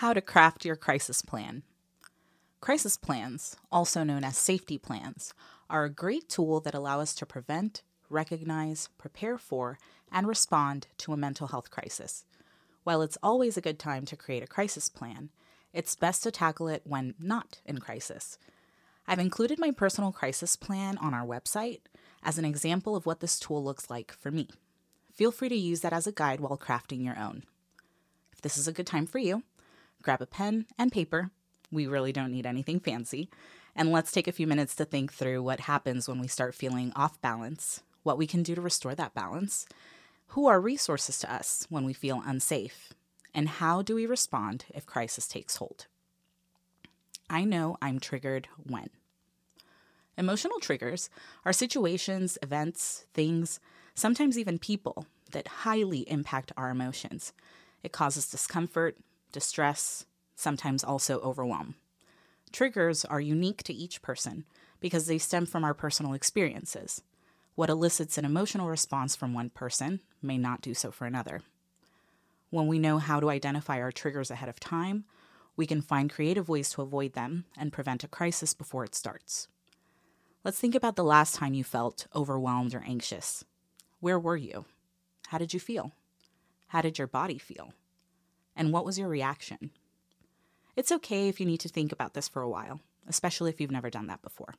How to craft your crisis plan. Crisis plans, also known as safety plans, are a great tool that allow us to prevent, recognize, prepare for, and respond to a mental health crisis. While it's always a good time to create a crisis plan, it's best to tackle it when not in crisis. I've included my personal crisis plan on our website as an example of what this tool looks like for me. Feel free to use that as a guide while crafting your own. If this is a good time for you, grab a pen and paper. We really don't need anything fancy. And let's take a few minutes to think through what happens when we start feeling off balance, what we can do to restore that balance, who are resources to us when we feel unsafe, and how do we respond if crisis takes hold. I know I'm triggered when. Emotional triggers are situations, events, things, sometimes even people that highly impact our emotions. It causes discomfort, distress, sometimes also overwhelm. Triggers are unique to each person because they stem from our personal experiences. What elicits an emotional response from one person may not do so for another. When we know how to identify our triggers ahead of time, we can find creative ways to avoid them and prevent a crisis before it starts. Let's think about the last time you felt overwhelmed or anxious. Where were you? How did you feel? How did your body feel? And what was your reaction? It's okay if you need to think about this for a while, especially if you've never done that before.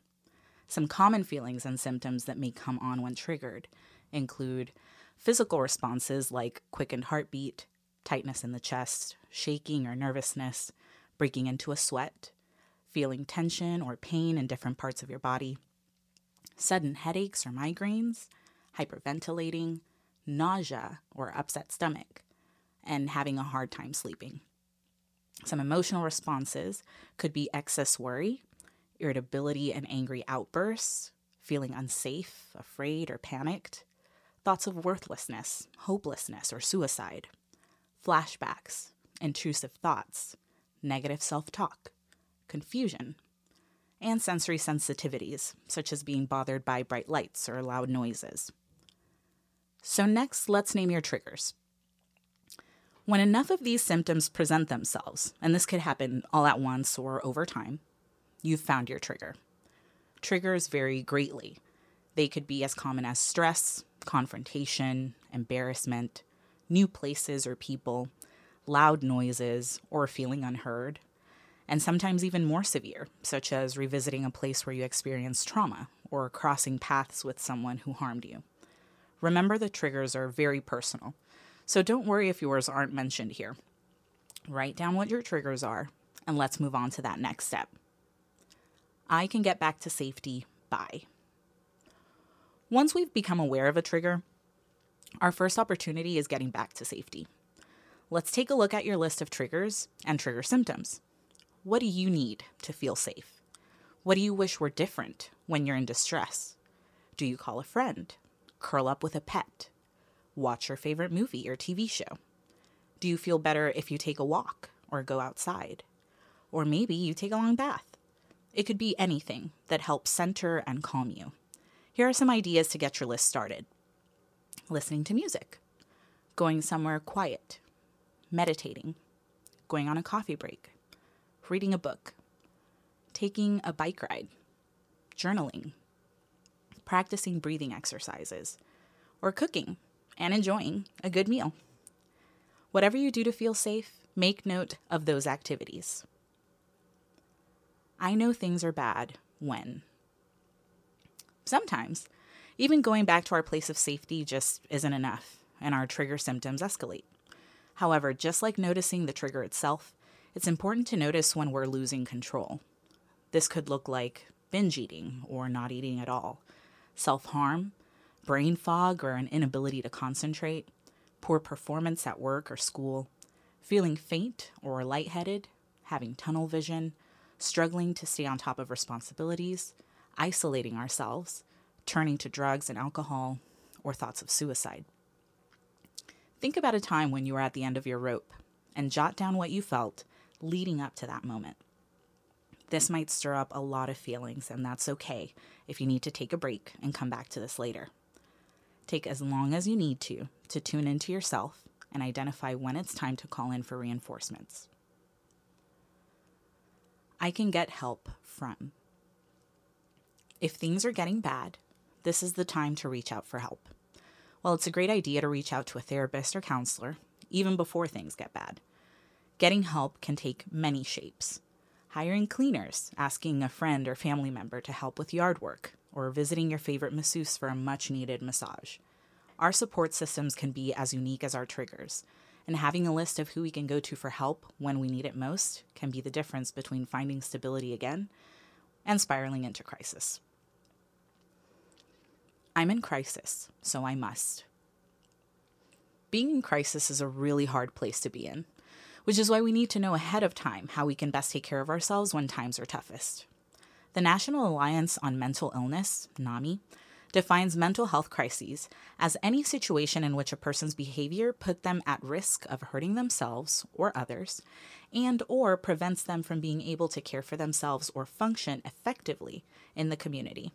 Some common feelings and symptoms that may come on when triggered include physical responses like quickened heartbeat, tightness in the chest, shaking or nervousness, breaking into a sweat, feeling tension or pain in different parts of your body, sudden headaches or migraines, hyperventilating, nausea or upset stomach, and having a hard time sleeping. Some emotional responses could be excess worry, irritability and angry outbursts, feeling unsafe, afraid, or panicked, thoughts of worthlessness, hopelessness, or suicide, flashbacks, intrusive thoughts, negative self talk, confusion, and sensory sensitivities, such as being bothered by bright lights or loud noises. So, next, let's name your triggers. When enough of these symptoms present themselves, and this could happen all at once or over time, you've found your trigger. Triggers vary greatly. They could be as common as stress, confrontation, embarrassment, new places or people, loud noises, or feeling unheard, and sometimes even more severe, such as revisiting a place where you experienced trauma or crossing paths with someone who harmed you. Remember, the triggers are very personal, so don't worry if yours aren't mentioned here. Write down what your triggers are, and let's move on to that next step. I can get back to safety by. Once we've become aware of a trigger, our first opportunity is getting back to safety. Let's take a look at your list of triggers and trigger symptoms. What do you need to feel safe? What do you wish were different when you're in distress? Do you call a friend? Curl up with a pet? Watch your favorite movie or TV show? Do you feel better if you take a walk or go outside? Or maybe you take a long bath? It could be anything that helps center and calm you. Here are some ideas to get your list started. Listening to music, going somewhere quiet, meditating, going on a coffee break, reading a book, taking a bike ride, journaling, practicing breathing exercises, or cooking and enjoying a good meal. Whatever you do to feel safe, make note of those activities. I know things are bad when. Sometimes, even going back to our place of safety just isn't enough, and our trigger symptoms escalate. However, just like noticing the trigger itself, it's important to notice when we're losing control. This could look like binge eating or not eating at all, self harm, brain fog or an inability to concentrate, poor performance at work or school, feeling faint or lightheaded, having tunnel vision, struggling to stay on top of responsibilities, isolating ourselves, turning to drugs and alcohol, or thoughts of suicide. Think about a time when you were at the end of your rope and jot down what you felt leading up to that moment. This might stir up a lot of feelings, and that's okay if you need to take a break and come back to this later. Take as long as you need to to tune into yourself and identify when it's time to call in for reinforcements. I can get help from. If things are getting bad, this is the time to reach out for help. While it's a great idea to reach out to a therapist or counselor, even before things get bad, getting help can take many shapes. Hiring cleaners, asking a friend or family member to help with yard work, or visiting your favorite masseuse for a much needed massage. Our support systems can be as unique as our triggers, and having a list of who we can go to for help when we need it most can be the difference between finding stability again and spiraling into crisis. I'm in crisis, so I must. Being in crisis is a really hard place to be in, which is why we need to know ahead of time how we can best take care of ourselves when times are toughest. The National Alliance on Mental Illness, NAMI, defines mental health crises as any situation in which a person's behavior put them at risk of hurting themselves or others and or prevents them from being able to care for themselves or function effectively in the community.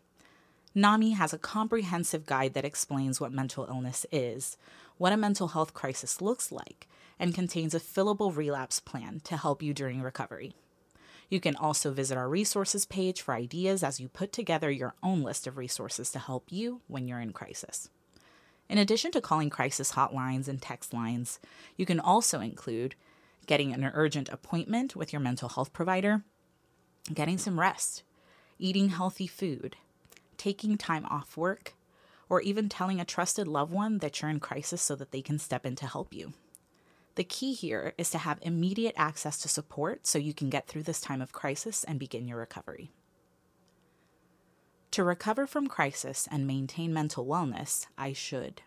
NAMI has a comprehensive guide that explains what mental illness is, what a mental health crisis looks like, and contains a fillable relapse plan to help you during recovery. You can also visit our resources page for ideas as you put together your own list of resources to help you when you're in crisis. In addition to calling crisis hotlines and text lines, you can also include getting an urgent appointment with your mental health provider, getting some rest, eating healthy food, taking time off work, or even telling a trusted loved one that you're in crisis so that they can step in to help you. The key here is to have immediate access to support so you can get through this time of crisis and begin your recovery. To recover from crisis and maintain mental wellness, I should.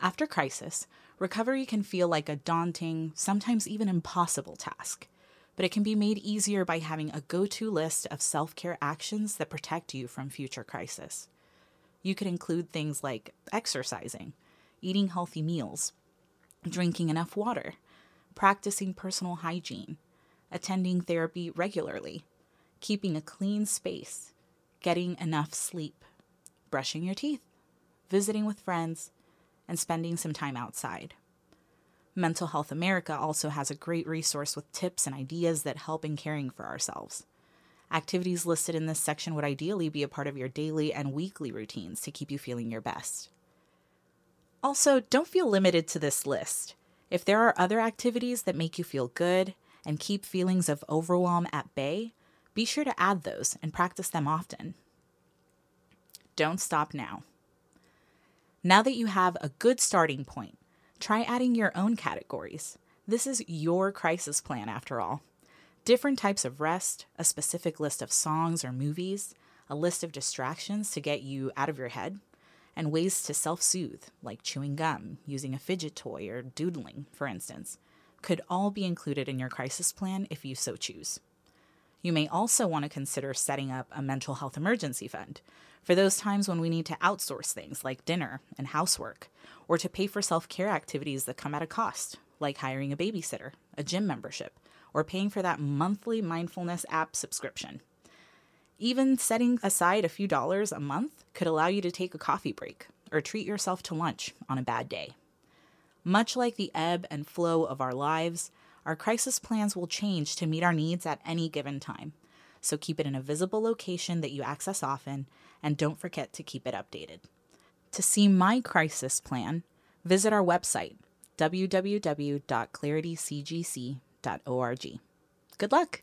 After crisis, recovery can feel like a daunting, sometimes even impossible task but it can be made easier by having a go to list of self care actions that protect you from future crisis. You could include things like exercising, eating healthy meals, drinking enough water, practicing personal hygiene, attending therapy regularly, keeping a clean space, getting enough sleep, brushing your teeth, visiting with friends, and spending some time outside. Mental Health America also has a great resource with tips and ideas that help in caring for ourselves. Activities listed in this section would ideally be a part of your daily and weekly routines to keep you feeling your best. Also, don't feel limited to this list. If there are other activities that make you feel good and keep feelings of overwhelm at bay, be sure to add those and practice them often. Don't stop now. Now that you have a good starting point, try adding your own categories. This is your crisis plan, after all. Different types of rest, a specific list of songs or movies, a list of distractions to get you out of your head, and ways to self soothe, like chewing gum, using a fidget toy, or doodling, for instance, could all be included in your crisis plan if you so choose. You may also want to consider setting up a mental health emergency fund for those times when we need to outsource things like dinner and housework, or to pay for self care activities that come at a cost, like hiring a babysitter, a gym membership, or paying for that monthly mindfulness app subscription. Even setting aside a few dollars a month could allow you to take a coffee break or treat yourself to lunch on a bad day. Much like the ebb and flow of our lives, our crisis plans will change to meet our needs at any given time. So keep it in a visible location that you access often and don't forget to keep it updated. To see my crisis plan, visit our website, www.claritycgc.org. Good luck!